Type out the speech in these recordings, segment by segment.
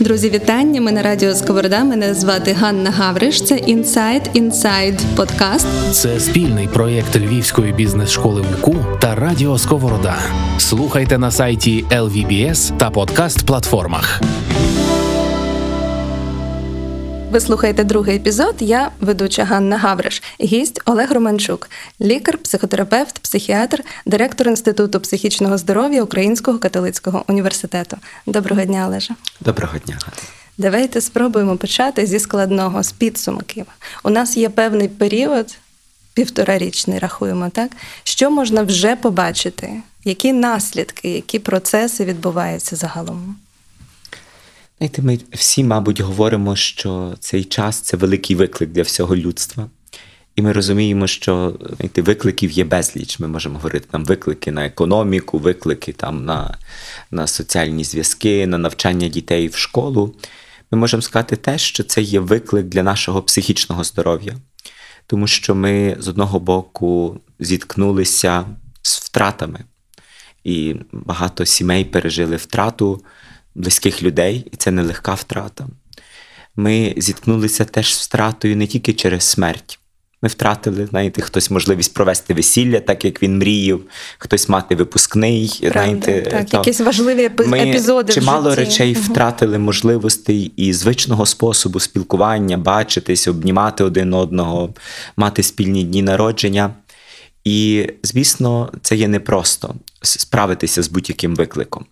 Друзі, вітання! Ми на радіо Сковорода. Мене звати Ганна Гавриш. Це Inside Inside подкаст. Це спільний проєкт Львівської бізнес-школи УКУ та Радіо Сковорода. Слухайте на сайті LVBS та подкаст-платформах. Ви слухаєте другий епізод. Я ведуча Ганна Гавриш, гість Олег Романчук, лікар, психотерапевт, психіатр, директор Інституту психічного здоров'я Українського католицького університету. Доброго дня, Олеже. Доброго дня. Давайте спробуємо почати зі складного, з підсумків. У нас є певний період, півторарічний, рахуємо, так? Що можна вже побачити? Які наслідки, які процеси відбуваються загалом? Знаєте, ми всі, мабуть, говоримо, що цей час це великий виклик для всього людства. І ми розуміємо, що знаєте, викликів є безліч. Ми можемо говорити там виклики на економіку, виклики там на, на соціальні зв'язки, на навчання дітей в школу. Ми можемо сказати те, що це є виклик для нашого психічного здоров'я, тому що ми з одного боку зіткнулися з втратами, і багато сімей пережили втрату близьких людей, і це нелегка втрата. Ми зіткнулися теж з втратою не тільки через смерть. Ми втратили, знаєте, хтось можливість провести весілля, так як він мріяв, хтось мати випускний. Правда, знаєте, так, то якісь важливі епі- ми епізоди. в чимало житті. речей Мгм. втратили можливостей і звичного способу спілкування, бачитись, обнімати один одного, мати спільні дні народження. І, звісно, це є непросто справитися з будь-яким викликом.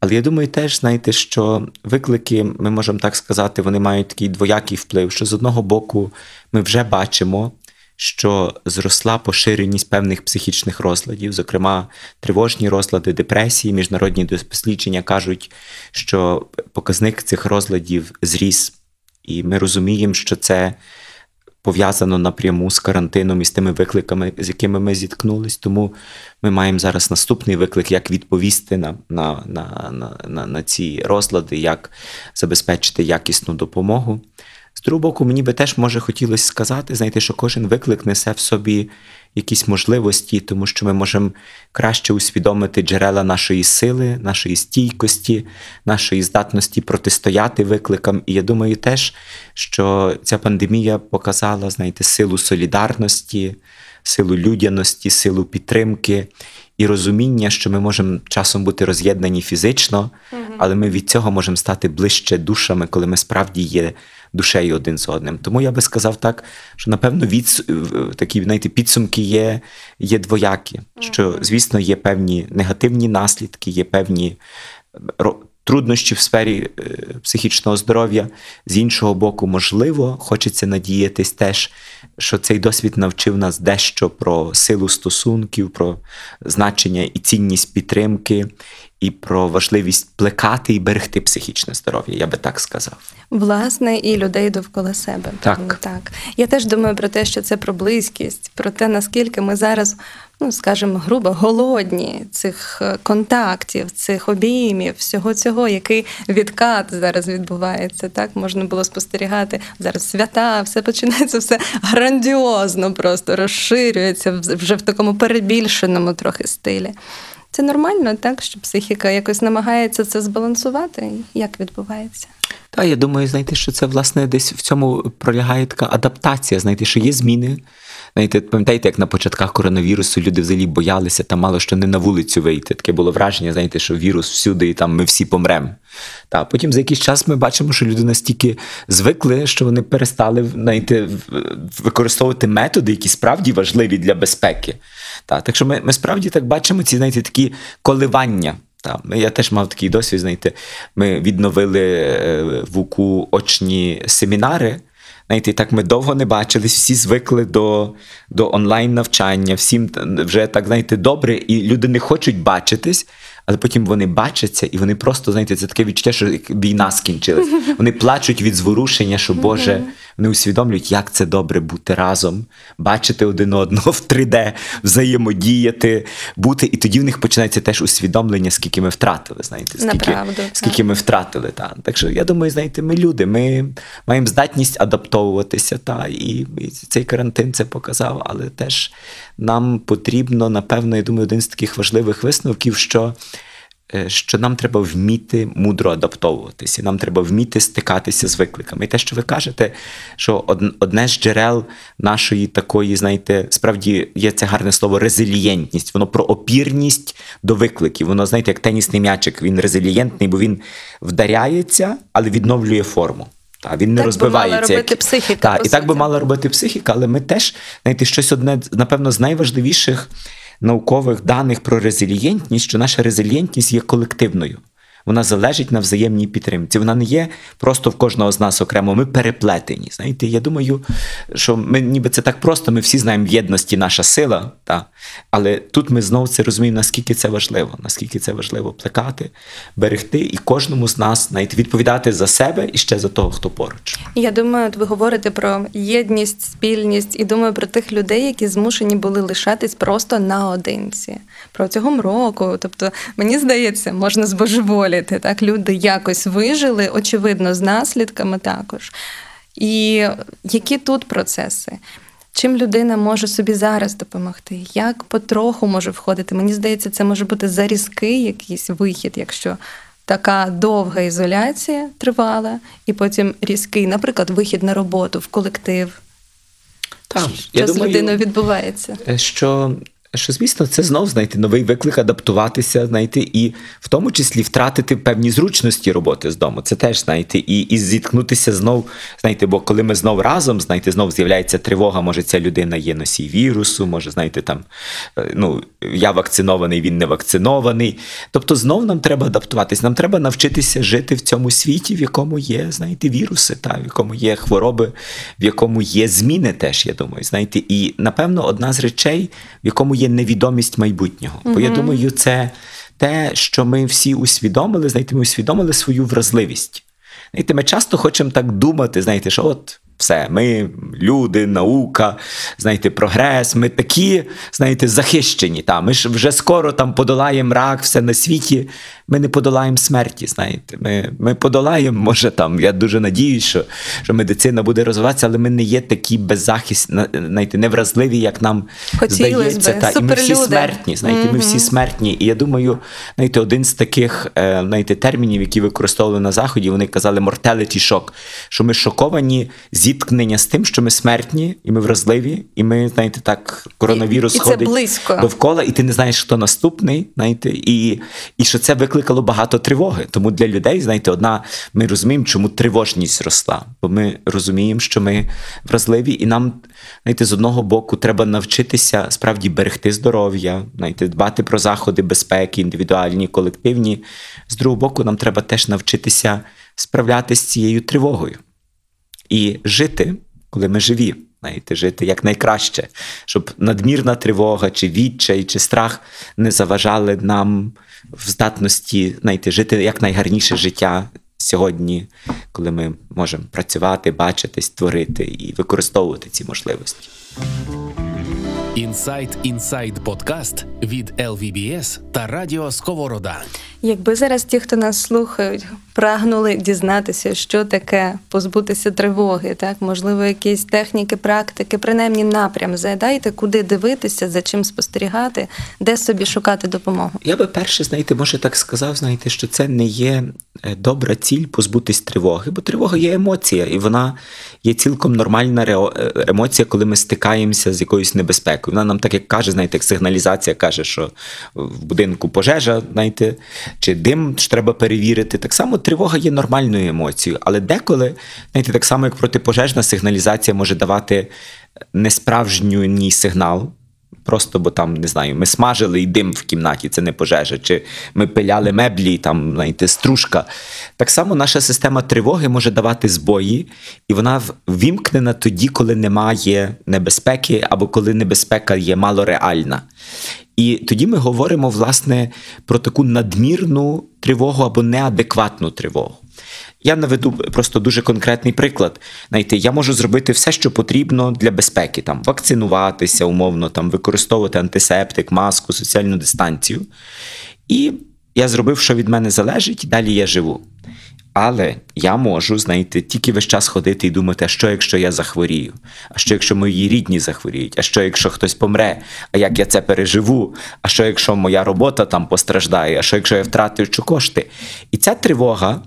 Але я думаю, теж знаєте, що виклики, ми можемо так сказати, вони мають такий двоякий вплив, що з одного боку ми вже бачимо, що зросла поширеність певних психічних розладів, зокрема тривожні розлади, депресії. Міжнародні дослідження кажуть, що показник цих розладів зріс, і ми розуміємо, що це пов'язано напряму з карантином і з тими викликами, з якими ми зіткнулись. Тому ми маємо зараз наступний виклик, як відповісти на, на, на, на, на, на ці розлади, як забезпечити якісну допомогу. З другого боку, мені би теж може хотілося сказати, знаєте, що кожен виклик несе в собі якісь можливості, тому що ми можемо краще усвідомити джерела нашої сили, нашої стійкості, нашої здатності протистояти викликам. І я думаю теж, що ця пандемія показала, знаєте, силу солідарності, силу людяності, силу підтримки і розуміння, що ми можемо часом бути роз'єднані фізично, але ми від цього можемо стати ближче душами, коли ми справді є душею один з одним. Тому я би сказав так, що напевно від такі знаєте, підсумки є, є двоякі. Що, звісно, є певні негативні наслідки, є певні труднощі в сфері е, психічного здоров'я. З іншого боку, можливо, хочеться надіятись теж, що цей досвід навчив нас дещо про силу стосунків, про значення і цінність підтримки, і про важливість плекати і берегти психічне здоров'я, я би так сказав. Власне, і людей довкола себе. Так. Так. Я теж думаю про те, що це про близькість, про те, наскільки ми зараз, ну скажімо, грубо голодні цих е, контактів, цих обіймів, всього цього, який відкат зараз відбувається. Так можна було спостерігати зараз свята, все починається, все грандіозно, просто розширюється вже в такому перебільшеному трохи стилі. Це нормально, так, що психіка якось намагається це збалансувати. Як відбувається? Та я думаю, знаєте, що це власне десь в цьому пролягає така адаптація. Знаєте, що є зміни. Знаєте, пам'ятаєте, як на початках коронавірусу люди взагалі боялися там мало що не на вулицю вийти. Таке було враження, знаєте, що вірус всюди, і там ми всі помремо. Та потім за якийсь час ми бачимо, що люди настільки звикли, що вони перестали знаєте, використовувати методи, які справді важливі для безпеки. Та, так що ми, ми справді так бачимо ці знаєте, такі коливання. Та, я теж мав такий досвід, знаєте, ми відновили е, в УКУ очні семінари. Знаєте, і так ми довго не бачились, всі звикли до, до онлайн-навчання, всім вже так, знаєте, добре, і люди не хочуть бачитись, але потім вони бачаться, і вони просто, знаєте, це таке відчуття, що війна скінчилась. Вони плачуть від зворушення, що Боже, вони усвідомлюють, як це добре бути разом, бачити один одного в 3D, взаємодіяти, бути. І тоді в них починається теж усвідомлення, скільки ми втратили. Знаєте, скільки, Направду, скільки ми втратили. Та. Так що я думаю, знаєте, ми люди, ми маємо здатність адаптовуватися, та, і, і цей карантин це показав, але теж нам потрібно, напевно, я думаю, один з таких важливих висновків, що що нам треба вміти мудро адаптовуватися, нам треба вміти стикатися з викликами. І те, що ви кажете, що одне з джерел нашої такої, знаєте, справді є це гарне слово резилієнтність. Воно про опірність до викликів. Воно, знаєте, як тенісний м'ячик. Він резилієнтний, бо він вдаряється, але відновлює форму. Та, він не Так би розбивається. мала робити як- психіка, Та, і так би мала робити психіка, але ми теж, знаєте, щось одне, напевно, з найважливіших наукових даних про резилієнтність, що наша резилієнтність є колективною. Вона залежить на взаємній підтримці. Вона не є просто в кожного з нас окремо. Ми переплетені. Знаєте, я думаю, що ми ніби це так просто. Ми всі знаємо єдності наша сила. Та? Але тут ми знову це розуміємо, наскільки це важливо, наскільки це важливо плекати, берегти і кожному з нас знаєте, відповідати за себе і ще за того, хто поруч. Я думаю, ви говорите про єдність, спільність і думаю про тих людей, які змушені були лишатись просто наодинці протягом року. Тобто, мені здається, можна збожеволіти. Так, люди якось вижили, очевидно, з наслідками також. І які тут процеси? Чим людина може собі зараз допомогти? Як потроху може входити? Мені здається, це може бути зарізкий якийсь вихід, якщо така довга ізоляція тривала, і потім різкий, наприклад, вихід на роботу в колектив. Так, Що з людиною відбувається? Е, що, що, звісно, це знов знаєте, новий виклик адаптуватися, знаєте, і в тому числі втратити певні зручності роботи з дому. Це теж, знаєте, і, і зіткнутися знов, знаєте, бо коли ми знов разом, знаєте, знов з'являється тривога, може, ця людина є носій вірусу, може, знаєте, там, е, ну, я вакцинований, він не вакцинований. Тобто знов нам треба адаптуватись, нам треба навчитися жити в цьому світі, в якому є, знаєте, віруси, та, в якому є хвороби, в якому є зміни теж, я думаю. Знаєте, і напевно одна з речей, в якому є невідомість майбутнього. Бо я думаю, це те, що ми всі усвідомили, знаєте, ми усвідомили свою вразливість. Знаєте, ми часто хочемо так думати, знаєте, що от все, ми люди, наука, знаєте, прогрес, ми такі, знаєте, захищені. Та, ми ж вже скоро там подолаємо рак, все на світі. Ми не подолаємо смерті. Знаєте, ми, ми подолаємо, може там. Я дуже надіюсь, що, що медицина буде розвиватися, але ми не є такі беззахисні, знаєте, невразливі, як нам Хотілось здається. би, Та, і ми всі смертні. Знаєте, ми всі смертні. І я думаю, знаєте, один з таких е, знаєте, термінів, які використовували на заході, вони казали mortality shock, що ми шоковані зіткнення з тим, що ми смертні, і ми вразливі, і ми, знаєте, так, коронавірус І- і ходить близько. довкола, і ти не знаєш, хто наступний, знаєте, і, і що це викликало багато тривоги. Тому для людей, знаєте, одна, ми розуміємо, чому тривожність зросла. Бо ми розуміємо, що ми вразливі, і нам, знаєте, з одного боку треба навчитися справді берегти здоров'я, знаєте, дбати про заходи безпеки, індивідуальні, колективні. З другого боку, нам треба теж навчитися справлятися з цією тривогою і жити, коли ми живі. Знаєте, жити як найкраще, щоб надмірна тривога, чи відчай, чи страх не заважали нам в здатності знаєте, жити як найгарніше життя сьогодні, коли ми можемо працювати, бачитись, творити і використовувати ці можливості. Інсайт Інсайд подкаст від LVBS та Радіо Сковорода. Якби зараз ті, хто нас слухають, прагнули дізнатися, що таке позбутися тривоги, так можливо, якісь техніки, практики, принаймні напрям задайте, куди дивитися, за чим спостерігати, де собі шукати допомогу. Я би перше, знаєте, може так сказав, знаєте, що це не є е, добра ціль позбутись тривоги, бо тривога є емоція, і вона є цілком нормальна е, емоція, коли ми стикаємося з якоюсь небезпекою. Вона нам так як каже, знаєте, як сигналізація каже, що в будинку пожежа, знаєте, чи дим що треба перевірити. Так само тривога є нормальною емоцією, але деколи, знаєте, так само як протипожежна сигналізація може давати несправжній сигнал. Просто бо там не знаю, ми смажили і дим в кімнаті, це не пожежа, чи ми пиляли меблі, там знаєте, стружка. Так само наша система тривоги може давати збої, і вона в- ввімкнена тоді, коли немає небезпеки, або коли небезпека є малореальна. І тоді ми говоримо власне про таку надмірну тривогу або неадекватну тривогу. Я наведу просто дуже конкретний приклад. Знаєте, я можу зробити все, що потрібно для безпеки, там вакцинуватися, умовно, там використовувати антисептик, маску, соціальну дистанцію. І я зробив, що від мене залежить, далі я живу. Але я можу, знаєте, тільки весь час ходити і думати, а що якщо я захворію? А що якщо мої рідні захворіють? А що якщо хтось помре? А як я це переживу? А що якщо моя робота там постраждає? А що якщо я втратив кошти? І ця тривога.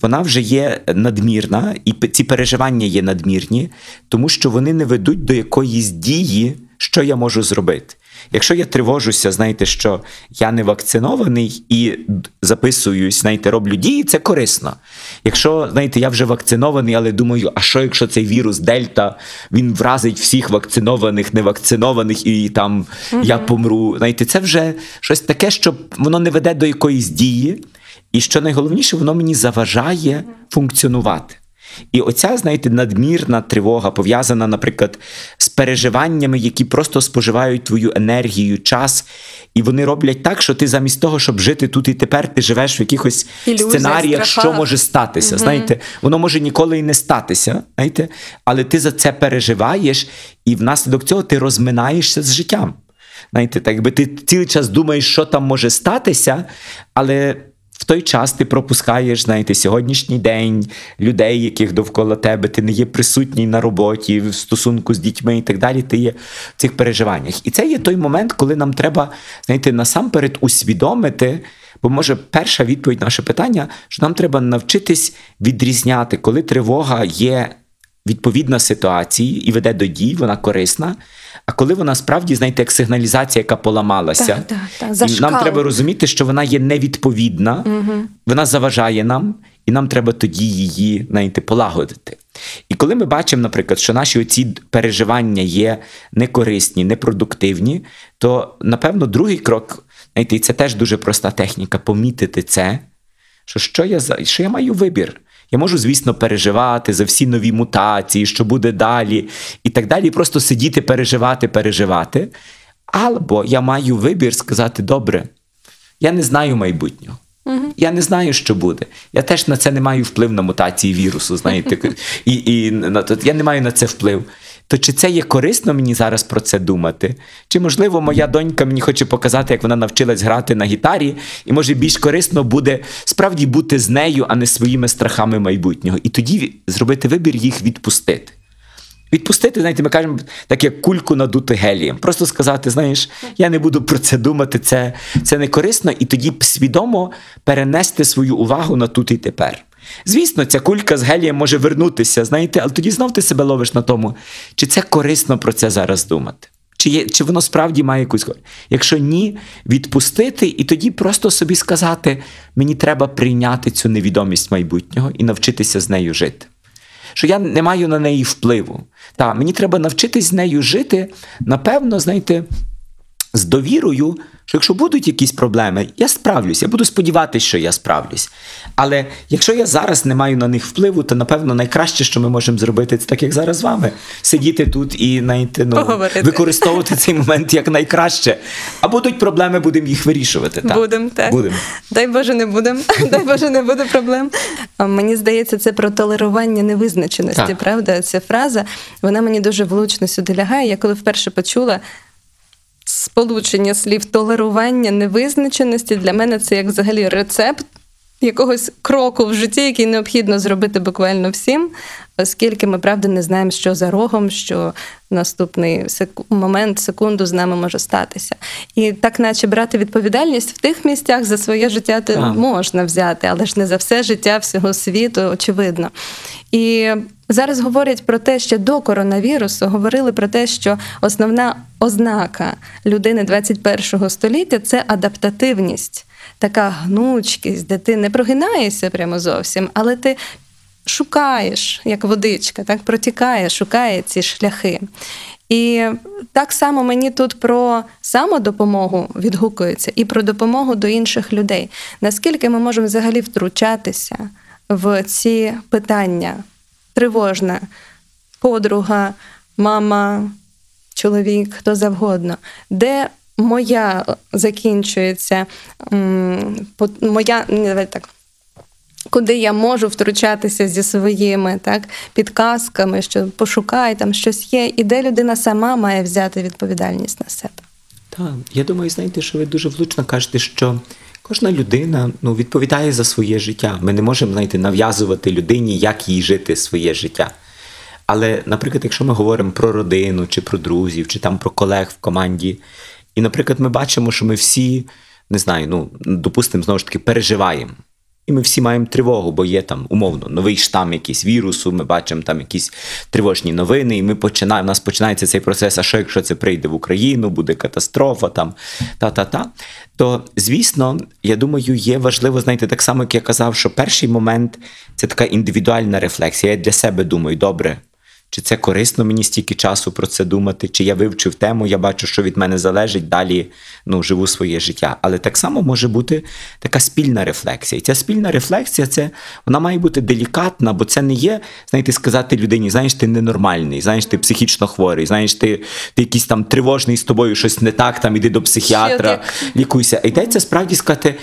Вона вже є надмірна, і ці переживання є надмірні, тому що вони не ведуть до якоїсь дії, що я можу зробити. Якщо я тривожуся, знаєте, що я не вакцинований і записуюсь, знаєте, роблю дії, це корисно. Якщо, знаєте, я вже вакцинований, але думаю, а що якщо цей вірус Дельта він вразить всіх вакцинованих, невакцинованих, і там я помру. Знаєте, це вже щось таке, що воно не веде до якоїсь дії. І що найголовніше, воно мені заважає функціонувати. І оця, знаєте, надмірна тривога пов'язана, наприклад, з переживаннями, які просто споживають твою енергію, час, і вони роблять так, що ти замість того, щоб жити тут і тепер, ти живеш в якихось Ілюзіях, сценаріях, що може статися. Знаєте, воно може ніколи і не статися, знаєте, але ти за це переживаєш, і внаслідок цього ти розминаєшся з життям. Знаєте, так якби ти цілий час думаєш, що там може статися, але в той час ти пропускаєш, знаєте, сьогоднішній день людей, яких довкола тебе, ти не є присутній на роботі, в стосунку з дітьми і так далі. Ти є в цих переживаннях. І це є той момент, коли нам треба, знаєте, насамперед усвідомити. Бо може перша відповідь на наше питання, що нам треба навчитись відрізняти, коли тривога є відповідна ситуації і веде до дій, вона корисна. А коли вона справді, знаєте, як сигналізація, яка поламалася, Так, так, так, нам треба розуміти, що вона є невідповідна, вона заважає нам, і нам треба тоді її знаєте, полагодити. І коли ми бачимо, наприклад, що наші оці переживання є некорисні, непродуктивні, то напевно другий крок, знаєте, і це теж дуже проста техніка, помітити це, що, що, я, що я маю вибір. Я можу, звісно, переживати за всі нові мутації, що буде далі, і так далі. І просто сидіти, переживати, переживати. Або я маю вибір сказати: добре, я не знаю майбутнього. Я не знаю, що буде. Я теж на це не маю вплив на мутації вірусу, знаєте, і, і на я не маю на це вплив. То чи це є корисно мені зараз про це думати? Чи, можливо, моя донька мені хоче показати, як вона навчилась грати на гітарі, і може більш корисно буде справді бути з нею, а не своїми страхами майбутнього. І тоді зробити вибір їх відпустити. Відпустити, знаєте, ми кажемо так, як кульку надути гелієм. Просто сказати, знаєш, я не буду про це думати, це, це не корисно, і тоді свідомо перенести свою увагу на тут і тепер. Звісно, ця кулька з гелієм може вернутися, знаєте, але тоді знов ти себе ловиш на тому, чи це корисно про це зараз думати. Чи, є, чи воно справді має якусь? Якщо ні, відпустити і тоді просто собі сказати: мені треба прийняти цю невідомість майбутнього і навчитися з нею жити що я не маю на неї впливу. Та, мені треба навчитись з нею жити, напевно, знаєте, з довірою, що якщо будуть якісь проблеми, я справлюсь, я буду сподіватися, що я справлюсь. Але якщо я зараз не маю на них впливу, то напевно найкраще, що ми можемо зробити, це так як зараз з вами. Сидіти тут і знаєте, ну, використовувати цей момент як найкраще. А будуть проблеми, будемо їх вирішувати. Так. Будем, так. Будемо. Дай Боже, не будемо. Дай Боже, не буде проблем. Мені здається, це про толерування невизначеності, Так. правда? Ця фраза, вона мені дуже влучно сюди лягає. Я коли вперше почула сполучення слів толерування невизначеності, для мене це як взагалі рецепт. Якогось кроку в житті, який необхідно зробити буквально всім, оскільки ми правда не знаємо, що за рогом, що наступний секу- момент, секунду з нами може статися. І так, наче брати відповідальність в тих місцях за своє життя ти можна взяти, але ж не за все життя всього світу, очевидно. І зараз говорять про те, що до коронавірусу говорили про те, що основна ознака людини 21 століття це адаптативність, така гнучкість, де ти не прогинаєшся прямо зовсім, але ти шукаєш, як водичка, так протікає, шукає ці шляхи. І так само мені тут про самодопомогу відгукується і про допомогу до інших людей. Наскільки ми можемо взагалі втручатися в ці питання? Тривожна подруга, мама, чоловік, хто завгодно, де моя закінчується, моя, ні, давай так. Куди я можу втручатися зі своїми так, підказками, що пошукай, там щось є, і де людина сама має взяти відповідальність на себе. Так, я думаю, знаєте, що ви дуже влучно кажете, що Кожна людина ну, відповідає за своє життя. Ми не можемо знаєте, нав'язувати людині, як їй жити своє життя. Але, наприклад, якщо ми говоримо про родину, чи про друзів, чи там про колег в команді, і, наприклад, ми бачимо, що ми всі, не знаю, ну, допустимо, знову ж таки, переживаємо. І ми всі маємо тривогу, бо є там умовно новий штам якийсь вірусу, ми бачимо там якісь тривожні новини, і ми починаємо, у нас починається цей процес, а що якщо це прийде в Україну, буде катастрофа, там та-та-та. То, звісно, я думаю, є важливо, знаєте, так само, як я казав, що перший момент це така індивідуальна рефлексія. Я для себе думаю, добре, чи це корисно мені стільки часу про це думати, чи я вивчив тему, я бачу, що від мене залежить, далі ну, живу своє життя. Але так само може бути така спільна рефлексія. І ця спільна рефлексія, це вона має бути делікатна, бо це не є, знаєте, сказати людині, знаєш, ти ненормальний, знаєш, ти психічно хворий, знаєш, ти, ти якийсь там тривожний з тобою, щось не так, там іди до психіатра, лікуйся. І йдеться справді сказати,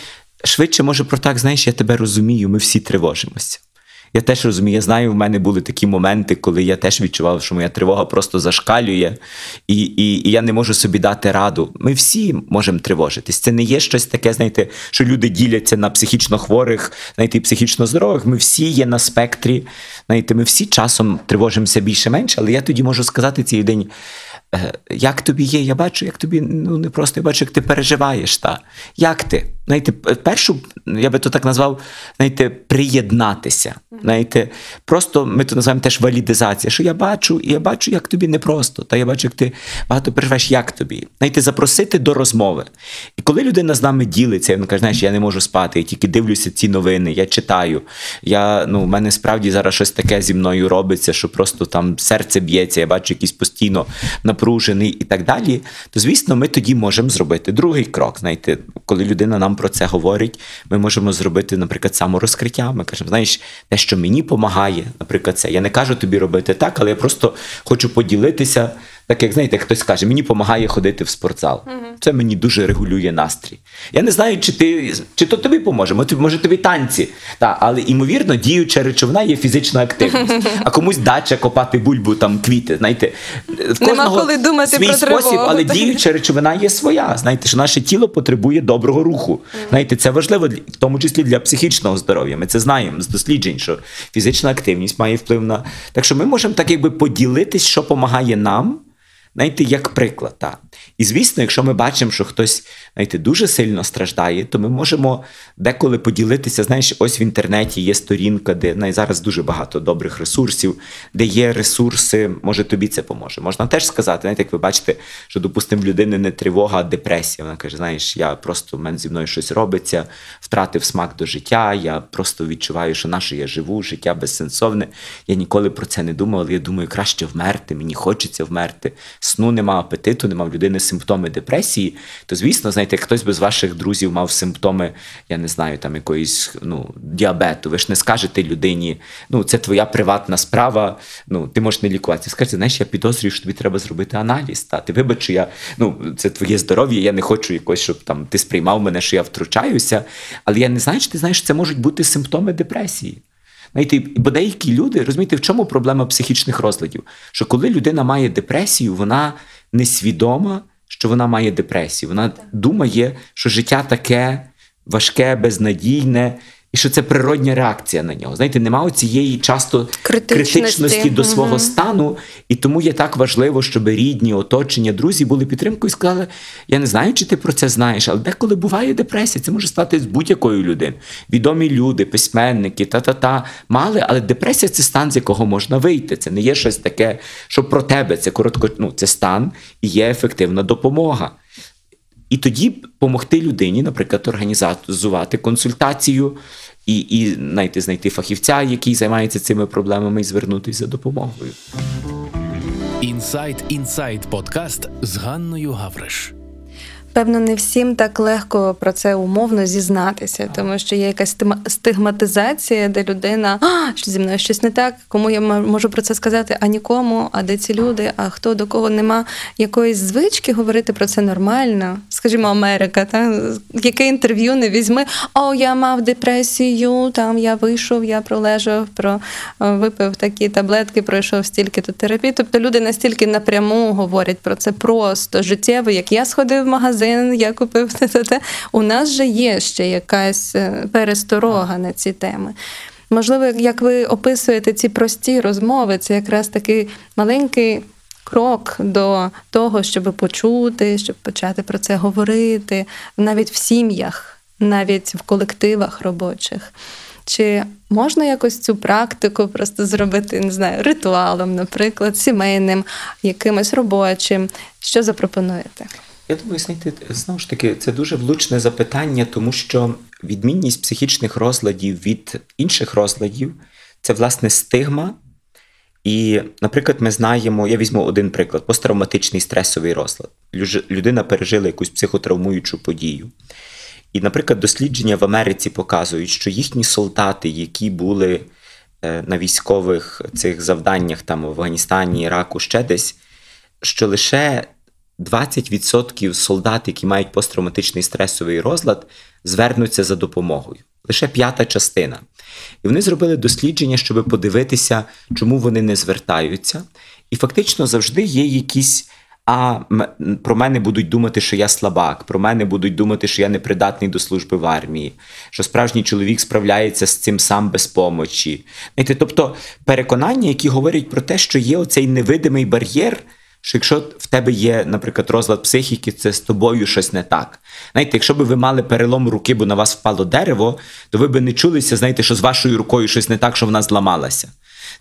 швидше, може, про так, знаєш, я тебе розумію, ми всі тривожимося. Я теж розумію, я знаю, в мене були такі моменти, коли я теж відчував, що моя тривога просто зашкалює, і, і, і я не можу собі дати раду. Ми всі можемо тривожитись. Це не є щось таке, знаєте, що люди діляться на психічно хворих, знаєте, і психічно здорових. Ми всі є на спектрі. Знаєте, ми всі часом тривожимося більше-менше, але я тоді можу сказати цій людині. «Е, Як тобі є? Я бачу, як тобі ну не просто я бачу, як ти переживаєш. Та як ти? Знаєте, першу я би то так назвав, знаєте, приєднатися. Знаєте, просто ми то називаємо теж валідизація. Що я бачу, і я бачу, як тобі непросто. Та я бачу, як ти багато переживаєш, як тобі. Знаєте, запросити до розмови. І коли людина з нами ділиться, і каже, знаєш, я не можу спати, я тільки дивлюся ці новини, я читаю. Я ну, в мене справді зараз щось таке зі мною робиться, що просто там серце б'ється, я бачу якийсь постійно напружений і так далі. То звісно, ми тоді можемо зробити другий крок. Знаєте, коли людина нам про це говорить, ми можемо зробити, наприклад, саморозкриття. Ми кажемо, знаєш, те, що мені допомагає, наприклад, це. Я не кажу тобі робити так, але я просто хочу поділитися. Так як знаєте, хтось каже, мені допомагає ходити в спортзал. Це мені дуже регулює настрій. Я не знаю, чи ти чи то тобі поможе, може, тобі танці. Та, але імовірно, діюча речовина є фізична активність. А комусь дача копати бульбу, там квіти. Знаєте, в Нема коли думати свій про спосіб, тривогу. але діюча речовина є своя. Знаєте, що наше тіло потребує доброго руху. Знаєте, це важливо в тому числі для психічного здоров'я. Ми це знаємо з досліджень, що фізична активність має вплив на. Так що ми можемо так якби поділитись, що допомагає нам. Знаєте, як приклад. Та. І звісно, якщо ми бачимо, що хтось знаєте, дуже сильно страждає, то ми можемо деколи поділитися. Знаєш, ось в інтернеті є сторінка, де най, зараз дуже багато добрих ресурсів, де є ресурси, може тобі це поможе. Можна теж сказати, знаєте, як ви бачите, що, допустимо, в людини не тривога, а депресія. Вона каже: знаєш, я просто в мене зі мною щось робиться, втратив смак до життя, я просто відчуваю, що наше я живу, життя безсенсовне. Я ніколи про це не думав, але я думаю, краще вмерти, мені хочеться вмерти. Сну нема, апетиту, нема в людини симптоми депресії. То, звісно, знаєте, хтось би з ваших друзів мав симптоми, я не знаю, там якоїсь ну, діабету. Ви ж не скажете людині, ну це твоя приватна справа, ну ти можеш не лікуватися. Скажете, знаєш, я підозрюю, що тобі треба зробити аналіз. Та ти вибач, що я ну це твоє здоров'я. Я не хочу якось, щоб там ти сприймав мене, що я втручаюся. Але я не знаю, чи ти знаєш, це можуть бути симптоми депресії. Знаєте, бо деякі люди, розумієте, в чому проблема психічних розладів? Що коли людина має депресію, вона несвідома, що вона має депресію. Вона думає, що життя таке важке, безнадійне, і що це природня реакція на нього. Знаєте, немає цієї часто Критичності. критичності до свого Мгм. стану, і тому є так важливо, щоб рідні, оточення, друзі були підтримкою і сказали: я не знаю, чи ти про це знаєш, але деколи буває депресія. Це може стати з будь-якою людиною. Відомі люди, письменники, та-та-та мали, але депресія це стан, з якого можна вийти. Це не є щось таке, що про тебе. Це коротко, ну це стан і є ефективна допомога. І тоді допомогти людині, наприклад, організувати консультацію і, і знаєте, знайти фахівця, який займається цими проблемами, і звернутися за допомогою. Інсайт Інсайт подкаст з Ганною Гавриш. Певно, не всім так легко про це умовно зізнатися, тому що є якась стигматизація, де людина а, що зі мною щось не так, кому я можу про це сказати, а нікому, а де ці люди, а хто до кого нема якоїсь звички говорити про це нормально. Скажімо, Америка, та яке інтерв'ю не візьми. О, я мав депресію, там я вийшов, я пролежав, про е, випив такі таблетки, пройшов стільки то терапії. Тобто люди настільки напряму говорять про це просто життєво, як я сходив в магазин. Магазин, я купив те, те, те. У нас же є ще якась е, пересторога на ці теми. Можливо, як ви описуєте ці прості розмови, це якраз такий маленький крок до того, щоб почути, щоб почати про це говорити, навіть в сім'ях, навіть в колективах робочих. Чи можна якось цю практику просто зробити, не знаю, ритуалом, наприклад, сімейним, якимось робочим? Що запропонуєте? Я думаю, знаєте, знову ж таки, це дуже влучне запитання, тому що відмінність психічних розладів від інших розладів це власне стигма. І, наприклад, ми знаємо, я візьму один приклад: посттравматичний стресовий розлад. Людина пережила якусь психотравмуючу подію. І, наприклад, дослідження в Америці показують, що їхні солдати, які були е, на військових цих завданнях там в Афганістані, Іраку, ще десь, що лише 20% солдат, які мають посттравматичний стресовий розлад, звернуться за допомогою. Лише п'ята частина. І вони зробили дослідження, щоб подивитися, чому вони не звертаються. І фактично завжди є якісь. А про мене будуть думати, що я слабак, про мене будуть думати, що я непридатний до служби в армії, що справжній чоловік справляється з цим сам без помочі. Тобто переконання, які говорять про те, що є оцей невидимий бар'єр, що якщо в тебе є, наприклад, розлад психіки, це з тобою щось не так. Знаєте, якщо б ви мали перелом руки, бо на вас впало дерево, то ви б не чулися, знаєте, що з вашою рукою щось не так, що вона зламалася.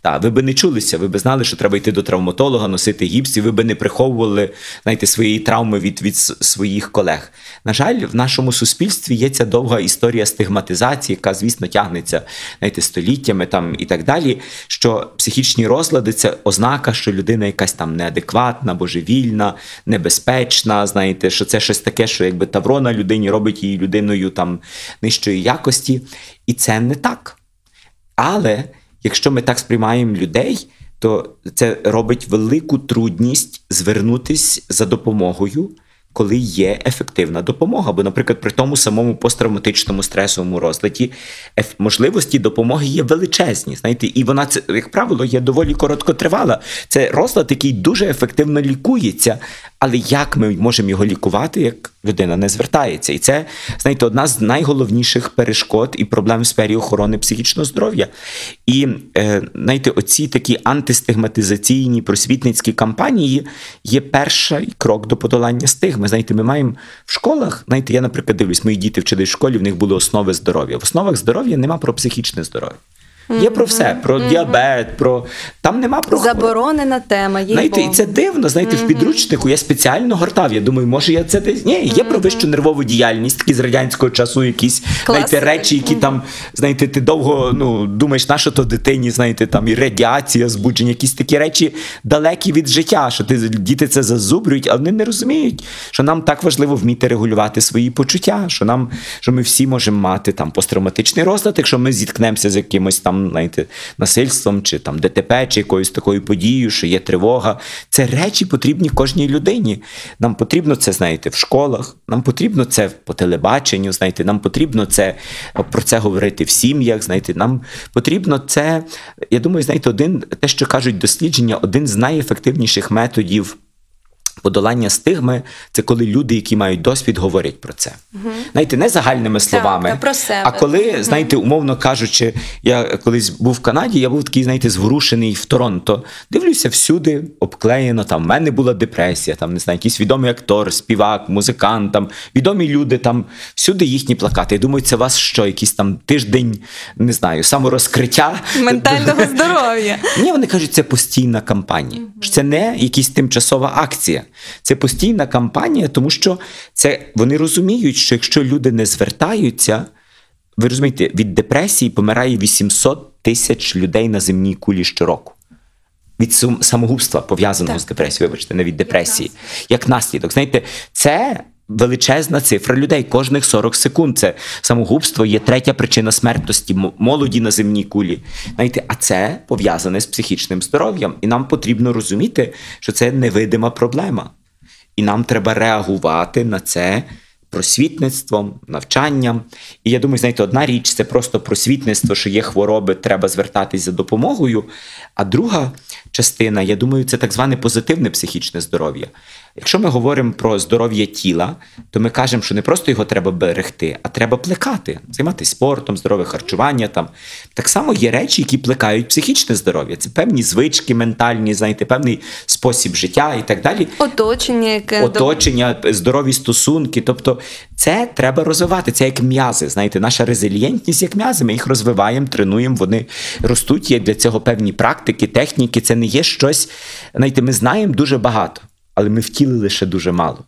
Так, ви би не чулися, ви би знали, що треба йти до травматолога, носити гіпс, і ви би не приховували знаєте, своєї травми від, від своїх колег. На жаль, в нашому суспільстві є ця довга історія стигматизації, яка, звісно, тягнеться знаєте, століттями там, і так далі. Що психічні розлади це ознака, що людина якась там неадекватна, божевільна, небезпечна. Знаєте, що це щось таке, що якби тавро на людині робить її людиною там нижчої якості. І це не так. Але якщо ми так сприймаємо людей, то це робить велику трудність звернутись за допомогою, коли є ефективна допомога. Бо, наприклад, при тому самому посттравматичному стресовому розладі можливості допомоги є величезні. Знаєте, і вона це, як правило, є доволі короткотривала. Це розлад, який дуже ефективно лікується. Але як ми можемо його лікувати, як людина не звертається? І це, знаєте, одна з найголовніших перешкод і проблем в сфері охорони психічного здоров'я. І е, знаєте, оці такі антистигматизаційні просвітницькі кампанії є перший крок до подолання стигми. Знаєте, ми маємо в школах, знаєте, я, наприклад, дивлюсь, мої діти вчились в школі, в них були основи здоров'я. В основах здоров'я нема про психічне здоров'я. Є про все, про діабет, про там нема про. Заборонена тема. їй Знаєте, і це дивно. Знаєте, в підручнику я спеціально гортав. Я думаю, може я це десь. Ні, є про вищу нервову діяльність, такі з радянського часу, якісь знаєте, речі, які там, знаєте, ти довго ну, думаєш, на що то дитині, знаєте, там і радіація, збудження, якісь такі речі далекі від життя, що ти діти це зазубрюють, але вони не розуміють, що нам так важливо вміти регулювати свої почуття, що нам, що ми всі можемо мати там посттравматичний розлад, якщо ми зіткнемося з якимось там, знаєте, насильством, чи там ДТП, чи якоюсь такою подією, що є тривога. Це речі потрібні кожній людині. Нам потрібно це, знаєте, в школах, нам потрібно це по телебаченню, знаєте, нам потрібно це про це говорити в сім'ях. Знаєте, нам потрібно це. Я думаю, знаєте, один те, що кажуть дослідження, один з найефективніших методів. Подолання стигми це коли люди, які мають досвід, говорять про це. Знаєте, не загальними словами, та про себе. а коли, знаєте, умовно кажучи, я колись був в Канаді, я був такий, знаєте, зворушений в Торонто. Дивлюся всюди, обклеєно. Там в мене була депресія, там не знаю, якийсь відомий актор, співак, музикант, там відомі люди, там всюди їхні плакати. Я думаю, це вас що, якийсь там тиждень, не знаю, саморозкриття ментального здоров'я. ні, вони кажуть, це постійна кампанія. Що Це не якась тимчасова акція. Це постійна кампанія, тому що це вони розуміють, що якщо люди не звертаються, ви розумієте, від депресії помирає 800 тисяч людей на земній кулі щороку. Від самогубства пов'язаного Так. з депресією, вибачте, не від депресії. Як наслідок. Знаєте, це величезна цифра людей кожних 40 секунд. Це самогубство є третя причина смертності молоді на земній кулі. Знаєте, а це пов'язане з психічним здоров'ям. І нам потрібно розуміти, що це невидима проблема. І нам треба реагувати на це просвітництвом, навчанням. І я думаю, знаєте, одна річ це просто просвітництво, що є хвороби, треба звертатись за допомогою. А друга частина, я думаю, це так зване позитивне психічне здоров'я. Якщо ми говоримо про здоров'я тіла, то ми кажемо, що не просто його треба берегти, а треба плекати, займатися спортом, здорове харчування. Там так само є речі, які плекають психічне здоров'я. Це певні звички ментальні, знаєте, певний спосіб життя і так далі. Оточення, яке Оточення, здорові стосунки. Тобто, це треба розвивати. Це як м'язи. Знаєте, наша резилієнтність як м'язи. Ми їх розвиваємо, тренуємо, вони ростуть. Є для цього певні практики, техніки. Це не є щось. Знаєте, ми знаємо дуже багато, але ми втілили ще дуже мало.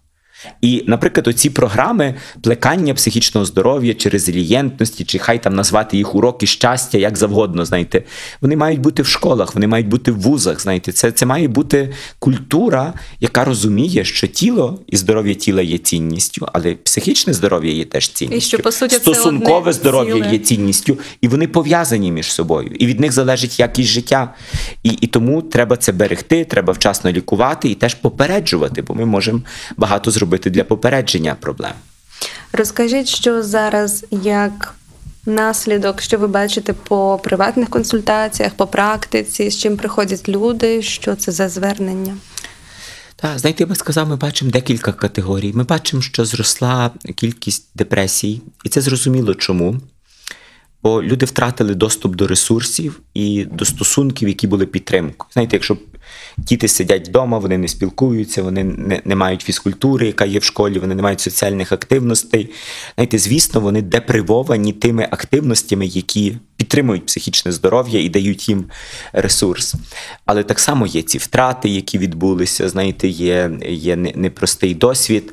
І, наприклад, оці програми плекання психічного здоров'я чи резилієнтності, чи хай там назвати їх уроки щастя, як завгодно, знаєте, вони мають бути в школах, вони мають бути в вузах. Знаєте, це, це має бути культура, яка розуміє, що тіло і здоров'я тіла є цінністю, але психічне здоров'я є теж цінністю. І що, по суті, стосункове здоров'я є цінністю, і вони пов'язані між собою, і від них залежить якість життя. І, і тому треба це берегти, треба вчасно лікувати і теж попереджувати, бо ми можемо багато зробити для попередження проблем. Розкажіть, що зараз як наслідок, що ви бачите по приватних консультаціях, по практиці, з чим приходять люди, що це за звернення? Так, знаєте, я би сказав, ми бачимо декілька категорій. Ми бачимо, що зросла кількість депресій, і це зрозуміло чому. Бо люди втратили доступ до ресурсів і до стосунків, які були підтримкою. Знаєте, якщо діти сидять вдома, вони не спілкуються, вони не, не мають фізкультури, яка є в школі, вони не мають соціальних активностей. Знаєте, звісно, вони депривовані тими активностями, які підтримують психічне здоров'я і дають їм ресурс. Але так само є ці втрати, які відбулися. Знаєте, є, є непростий досвід.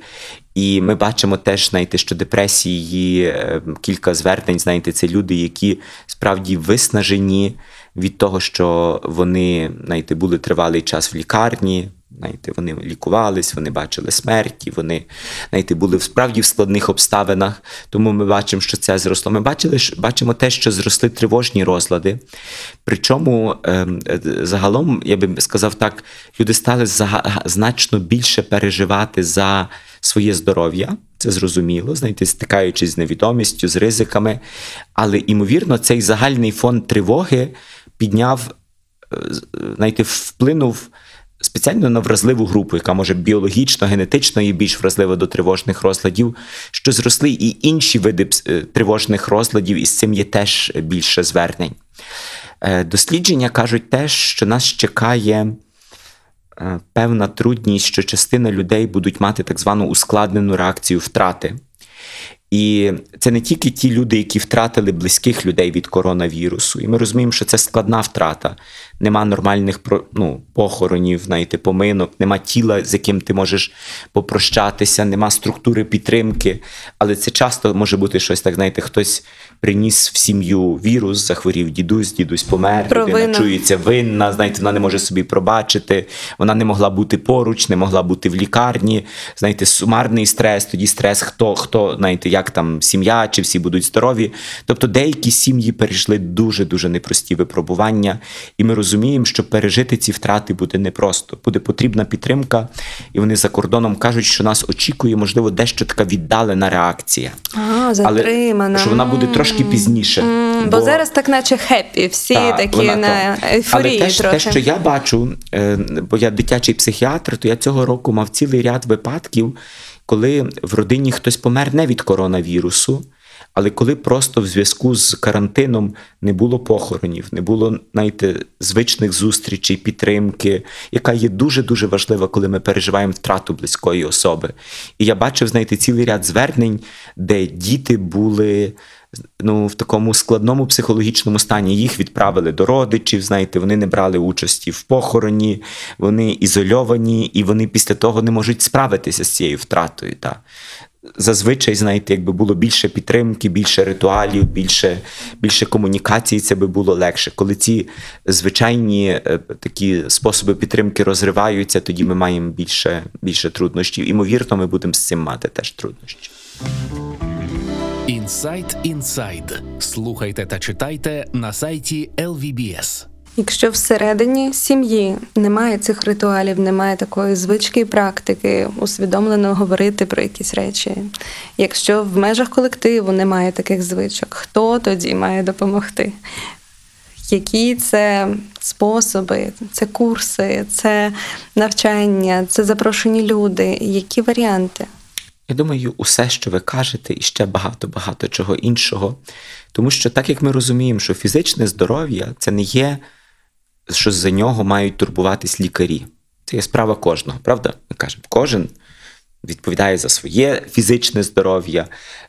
І ми бачимо теж, знаєте, що депресії е, кілька звернень, знаєте, це люди, які справді виснажені від того, що вони знаєте, були тривалий час в лікарні. Знаєте, вони лікувались, вони бачили смерті, вони знаєте, були справді в складних обставинах. Тому ми бачимо, що це зросло. Ми бачили, бачимо те, що зросли тривожні розлади. Причому ем, е, загалом, я би сказав так, люди стали значно більше переживати за своє здоров'я. Це зрозуміло, знаєте, стикаючись з невідомістю, з ризиками. Але ймовірно, цей загальний фон тривоги підняв, е, е, знаєте, вплинув спеціально на вразливу групу, яка може біологічно, генетично є більш вразлива до тривожних розладів, що зросли і інші види е, тривожних розладів, і з цим є теж більше звернень. Дослідження кажуть теж, що нас чекає певна трудність, що частина людей будуть мати так звану ускладнену реакцію втрати. І це не тільки ті люди, які втратили близьких людей від коронавірусу. І ми розуміємо, що це складна втрата. Нема нормальних ну, похоронів, знаєте, поминок, нема тіла, з яким ти можеш попрощатися, нема структури підтримки. Але це часто може бути щось так, знаєте, хтось приніс в сім'ю вірус, захворів дідусь, дідусь помер, людина чується винна, знаєте, вона не може собі пробачити, вона не могла бути поруч, не могла бути в лікарні. Знаєте, сумарний стрес, тоді стрес, хто, хто, знаєте, як там сім'я, чи всі будуть здорові. Тобто деякі сім'ї перейшли дуже-дуже непрості випробування, і ми розуміємо, що пережити ці втрати буде непросто. Буде потрібна підтримка, і вони за кордоном кажуть, що нас очікує, можливо, дещо така віддалена реакція. А, затримана. Але що вона буде трошки пізніше. М, Бо, зараз так наче хеппі, всі Так, такі на ейфорії Але теж трохи. те, що я бачу, е, бо я дитячий психіатр, то я цього року мав цілий ряд випадків, коли в родині хтось помер не від коронавірусу, але коли просто в зв'язку з карантином не було похоронів, не було знаєте, звичних зустрічей, підтримки, яка є дуже дуже важлива, коли ми переживаємо втрату близької особи. І я бачив, знаєте, цілий ряд звернень, де діти були ну, в такому складному психологічному стані. Їх відправили до родичів, знаєте, вони не брали участі в похороні, вони ізольовані, і вони після того не можуть справитися з цією втратою. Та. Зазвичай, знаєте, якби було більше підтримки, більше ритуалів, більше, більше комунікації, це би було легше. Коли ці звичайні е, такі способи підтримки розриваються, тоді ми маємо більше, більше труднощів. Імовірно, ми будемо з цим мати теж труднощі. Інсайт Інсайд. Слухайте та читайте на сайті LVBS. Якщо всередині сім'ї немає цих ритуалів, немає такої звички і практики, усвідомлено говорити про якісь речі. Якщо в межах колективу немає таких звичок, хто тоді має допомогти? Які це способи, це курси, це навчання, це запрошені люди? Які варіанти? Я думаю, усе, що ви кажете, і ще багато-багато чого іншого. Тому що, так як ми розуміємо, що фізичне здоров'я це не є, що за нього мають турбуватись лікарі. Це є справа кожного, правда? Ми кажемо, кожен відповідає за своє фізичне здоров'я.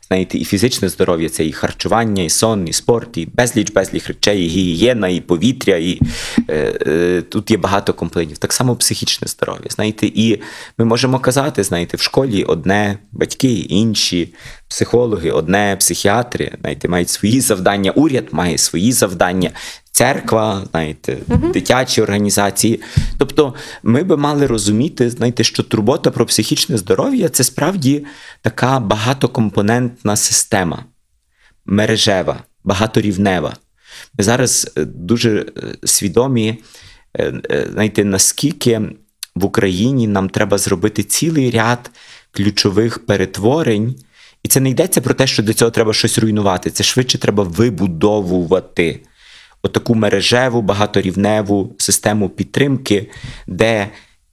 Знаєте, і фізичне здоров'я це і харчування, і сон, і спорт, і безліч, безліч речей, і гігієна, і повітря, і е, е, тут є багато компонентів. Так само психічне здоров'я. Знаєте, і ми можемо казати, знаєте, в школі одне, батьки інші, психологи, одне, психіатри, знаєте, мають свої завдання, уряд має свої завдання. Церква, знаєте, дитячі організації. Тобто, ми би мали розуміти, знаєте, що турбота про психічне здоров'я це справді така багатокомпонентна система, мережева, багаторівнева. Ми зараз е, дуже е, свідомі, е, знаєте, наскільки в Україні нам треба зробити цілий ряд ключових перетворень. І це не йдеться про те, що до цього треба щось руйнувати. Це швидше треба вибудовувати отаку мережеву, багаторівневу систему підтримки, де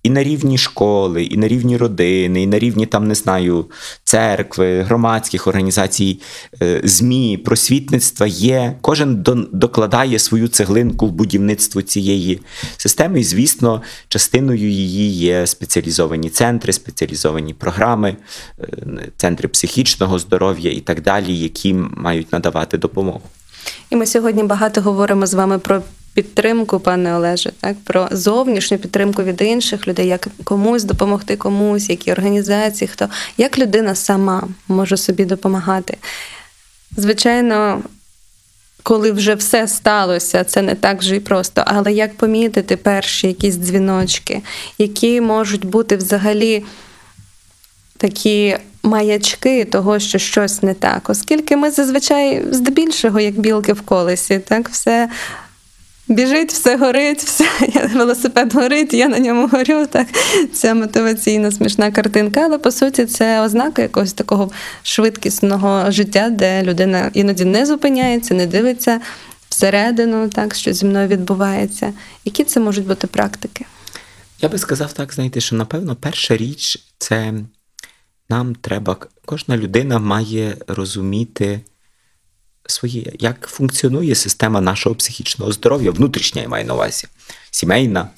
і на рівні школи, і на рівні родини, і на рівні там не знаю церкви, громадських організацій, е, змі, просвітництва є. Кожен докладає свою цеглинку в будівництво цієї системи. І, звісно, частиною її є спеціалізовані центри, спеціалізовані програми, е, центри психічного здоров'я і так далі, які мають надавати допомогу. І ми сьогодні багато говоримо з вами про підтримку, пане Олеже, так про зовнішню підтримку від інших людей, як комусь допомогти комусь, які організації, хто як людина сама може собі допомагати. Звичайно, коли вже все сталося, це не так вже і просто. Але як помітити перші якісь дзвіночки, які можуть бути взагалі такі маячки того, що щось не так, оскільки ми зазвичай здебільшого, як білки в колесі, так все. Біжить, все горить, все, велосипед горить, я на ньому горю. Так, ця мотиваційна смішна картинка. Але по суті, це ознака якогось такого швидкісного життя, де людина іноді не зупиняється, не дивиться всередину, так, що зі мною відбувається. Які це можуть бути практики? Я би сказав так, знаєте, що напевно перша річ це нам треба, кожна людина має розуміти своє, як функціонує система нашого психічного здоров'я, внутрішня я маю на увазі, сімейна.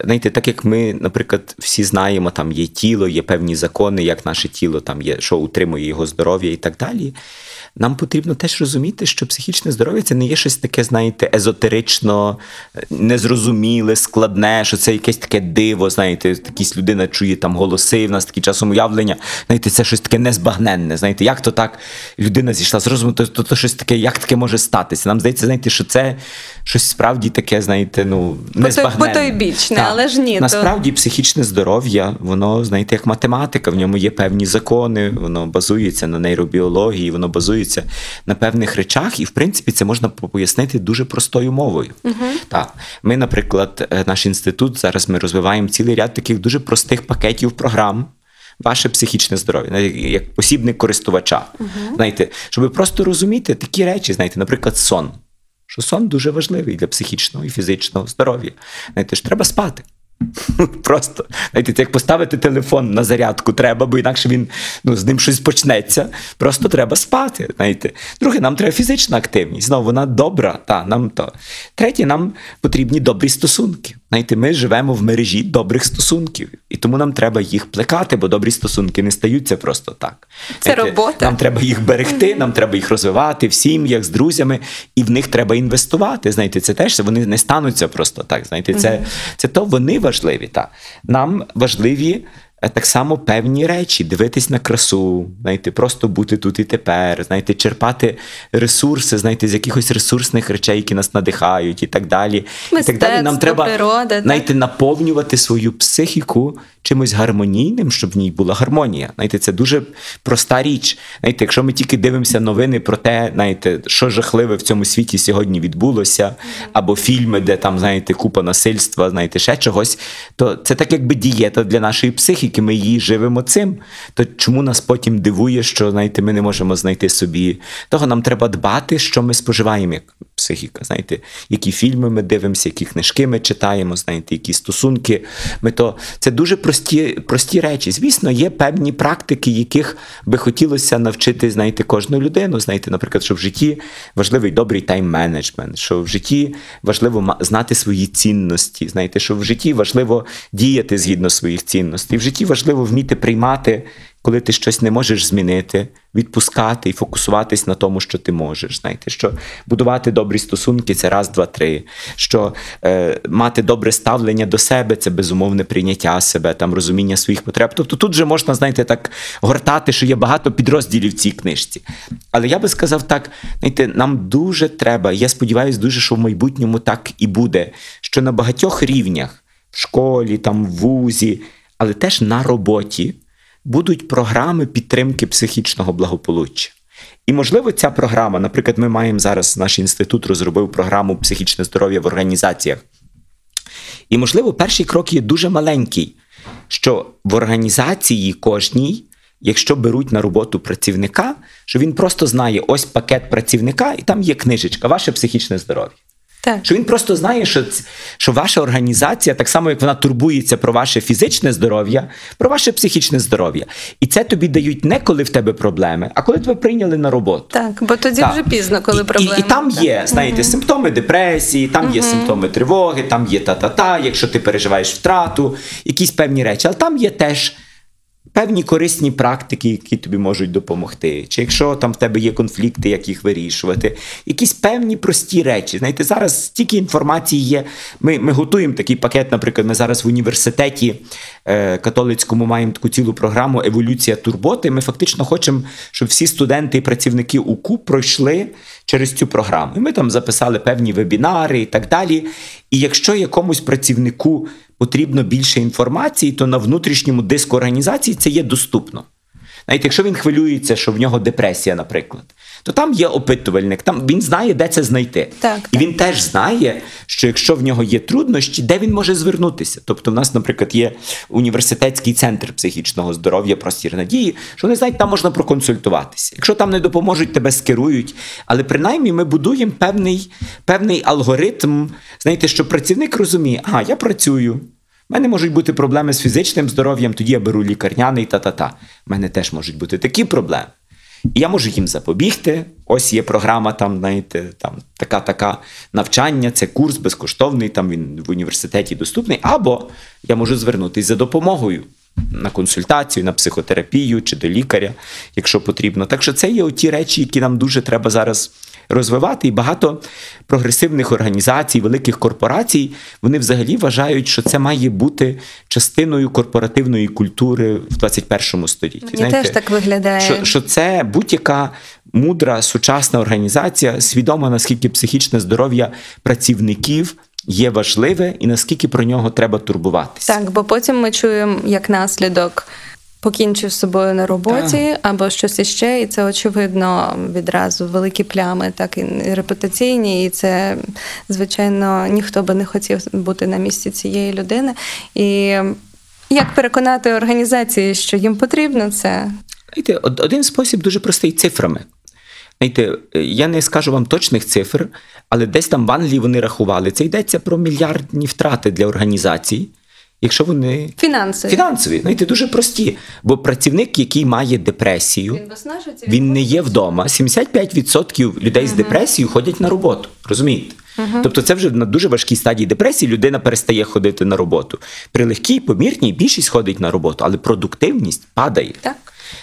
Знаєте, так як ми, наприклад, всі знаємо, там є тіло, є певні закони, як наше тіло там є, що утримує його здоров'я і так далі. Нам потрібно теж розуміти, що психічне здоров'я це не є щось таке, знаєте, езотерично, незрозуміле, складне, що це якесь таке диво, знаєте, якась людина чує там голоси, в нас такі часом уявлення. Знаєте, це щось таке незбагненне. Знаєте, як то так людина зійшла з розуму, то, то, то щось таке, як таке може статися? Нам здається, знаєте, що це щось справді таке, знаєте, ну, незбагненне. потойбічне, Так. але ж ні, то- Насправді психічне здоров'я, воно, знаєте, як математика, в ньому є певні закони, воно базується на нейробіології, воно базується на певних речах, і в принципі це можна пояснити дуже простою мовою. Так. Ми, наприклад, е, наш інститут зараз ми розвиваємо цілий ряд таких дуже простих пакетів програм. Ваше психічне здоров'я, як посібник користувача. Знаєте, щоб просто розуміти такі речі, знаєте, наприклад, сон. Що сон дуже важливий для психічного і фізичного здоров'я. Знаєте, ж треба спати. Просто знаєте, як поставити телефон на зарядку треба, бо інакше він ну, з ним щось почнеться. Просто треба спати. Знаєте. Друге, нам треба фізична активність. Знову вона добра, та нам то. Третє, нам потрібні добрі стосунки. Знаєте, ми живемо в мережі добрих стосунків, і тому нам треба їх плекати, бо добрі стосунки не стаються просто так. Це робота. Нам треба їх берегти, нам треба їх розвивати в сім'ях з друзями, і в них треба інвестувати. Знаєте, це теж вони не стануться просто так. Знаєте, це, це то вони важливі. Та. Нам важливі так само певні речі, дивитись на красу, знаєте, просто бути тут і тепер, знаєте, черпати ресурси, знаєте, з якихось ресурсних речей, які нас надихають, і так далі. і так далі. Нам треба природа, так? знаєте, наповнювати свою психіку чимось гармонійним, щоб в ній була гармонія. Знаєте, це дуже проста річ. Знаєте, якщо ми тільки дивимося новини про те, знаєте, що жахливе в цьому світі сьогодні відбулося, або фільми, де там, знаєте, купа насильства, знаєте, ще чогось, то це так якби дієта для нашої психіки. Ми її живемо цим. То чому нас потім дивує, що знаєте, ми не можемо знайти собі того, нам треба дбати, що ми споживаємо психіка. Знаєте, які фільми ми дивимося, які книжки ми читаємо, знаєте, які стосунки. Ми то це дуже прості, прості речі. Звісно, є певні практики, яких би хотілося навчити, знаєте, кожну людину. Знаєте, наприклад, що в житті важливий добрий тайм-менеджмент, що в житті важливо знати свої цінності. Знаєте, що в житті важливо діяти згідно своїх цінностей. В житті важливо вміти приймати. Коли ти щось не можеш змінити, відпускати і фокусуватись на тому, що ти можеш. Знаєте, що будувати добрі стосунки це раз, два, три. Що е, мати добре ставлення до себе це безумовне прийняття себе, там розуміння своїх потреб. Тобто тут же можна, знаєте, так гортати, що є багато підрозділів в цій книжці. Але я би сказав так: знаєте, нам дуже треба, я сподіваюся, дуже, що в майбутньому так і буде, що на багатьох рівнях в школі, там в вузі, але теж на роботі будуть програми підтримки психічного благополуччя. І, можливо, ця програма, наприклад, ми маємо зараз, наш інститут розробив програму психічне здоров'я в організаціях. І, можливо, перший крок є дуже маленький, що в організації кожній, якщо беруть на роботу працівника, що він просто знає ось пакет працівника, і там є книжечка, ваше психічне здоров'я. Так. Що він просто знає, що, що ваша організація, так само як вона турбується про ваше фізичне здоров'я, про ваше психічне здоров'я. І це тобі дають не коли в тебе проблеми, а коли тебе прийняли на роботу. Так, бо тоді Так. вже пізно, коли і, проблеми. І, і там так. є, знаєте, симптоми депресії, там є симптоми тривоги, там є та-та-та, якщо ти переживаєш втрату, якісь певні речі. Але там є теж певні корисні практики, які тобі можуть допомогти. Чи якщо там в тебе є конфлікти, як їх вирішувати, якісь певні прості речі. Знаєте, зараз стільки інформації є. Ми, ми готуємо такий пакет, наприклад, ми зараз в університеті е, католицькому маємо таку цілу програму Еволюція турботи. Ми фактично хочемо, щоб всі студенти і працівники УКУ пройшли через цю програму. І ми там записали певні вебінари і так далі. І якщо якомусь працівнику потрібно більше інформації, то на внутрішньому диску організації це є доступно. Навіть якщо він хвилюється, що в нього депресія, наприклад, то там є опитувальник, там він знає, де це знайти. Так, І так. він теж знає, що якщо в нього є труднощі, де він може звернутися. Тобто, в нас, наприклад, є університетський центр психічного здоров'я, простір надії, що вони знають, там можна проконсультуватися. Якщо там не допоможуть, тебе скерують. Але принаймні ми будуємо певний, певний алгоритм, знаєте, що працівник розуміє, ага, я працюю. У мене можуть бути проблеми з фізичним здоров'ям, тоді я беру лікарняний та-та-та. У мене теж можуть бути такі проблеми. І я можу їм запобігти. Ось є програма, там, знаєте, там така така навчання, це курс безкоштовний, там він в університеті доступний. Або я можу звернутися за допомогою на консультацію, на психотерапію чи до лікаря, якщо потрібно. Так що це є ті речі, які нам дуже треба зараз розвивати. І багато прогресивних організацій, великих корпорацій, вони взагалі вважають, що це має бути частиною корпоративної культури в 21 столітті. Мені теж так виглядає. Що, що це будь-яка мудра сучасна організація, свідома наскільки психічне здоров'я працівників є важливе і наскільки про нього треба турбуватися. Так, бо потім ми чуємо як наслідок. Покінчив з собою на роботі або щось іще, і це очевидно відразу великі плями, так і репутаційні. І це, звичайно, ніхто би не хотів бути на місці цієї людини. І як переконати організації, що їм потрібно це? Знаєте, один спосіб дуже простий цифрами. Знаєте, я не скажу вам точних цифр, але десь там в Англії вони рахували. Це йдеться про мільярдні втрати для організацій, якщо вони Фінанси. фінансові, знаєте, дуже прості. Бо працівник, який має депресію, виснажується. він не є вдома. 75% людей з депресією ходять на роботу. Розумієте? Тобто це вже на дуже важкій стадії депресії людина перестає ходити на роботу. При легкій, помірній більшість ходить на роботу, але продуктивність падає. Так.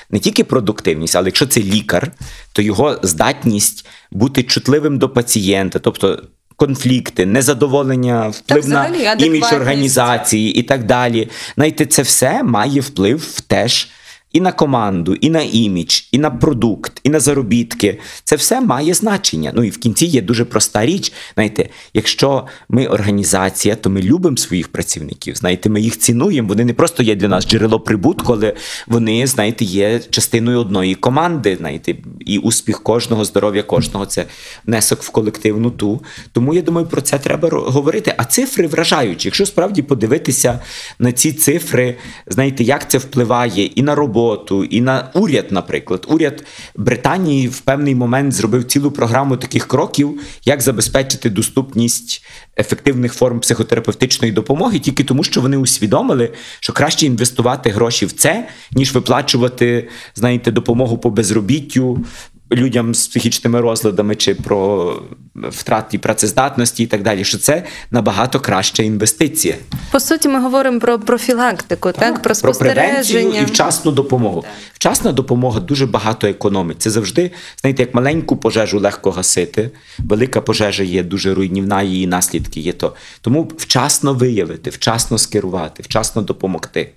Не тільки продуктивність, але якщо це лікар, то його здатність бути чутливим до пацієнта, тобто. Конфлікти, незадоволення, вплив на взагалі, імідж організації і так далі. Знаєте, це все має вплив теж і на команду, і на імідж, і на продукт, і на заробітки. Це все має значення. Ну і в кінці є дуже проста річ. Знаєте, якщо ми організація, то ми любимо своїх працівників. Знаєте, ми їх цінуємо. Вони не просто є для нас джерело прибутку, але вони, знаєте, є частиною одної команди. Знаєте, і успіх кожного, здоров'я кожного це внесок в колективну ту. Тому я думаю, про це треба говорити. А цифри вражаючі. Якщо справді подивитися на ці цифри, знаєте, як це впливає і на роботу, і на уряд, наприклад. Уряд Британії в певний момент зробив цілу програму таких кроків, як забезпечити доступність ефективних форм психотерапевтичної допомоги, тільки тому, що вони усвідомили, що краще інвестувати гроші в це, ніж виплачувати, знаєте, допомогу по безробіттю. Людям з психічними розладами чи про втраті працездатності і так далі, що це набагато краща інвестиція. По суті, ми говоримо про профілактику, так, про про превенцію і вчасну допомогу. Вчасна допомога дуже багато економить. Це завжди, знаєте, як маленьку пожежу легко гасити. Велика пожежа є дуже руйнівна, її наслідки є то. Тому вчасно виявити, вчасно скерувати, вчасно допомогти.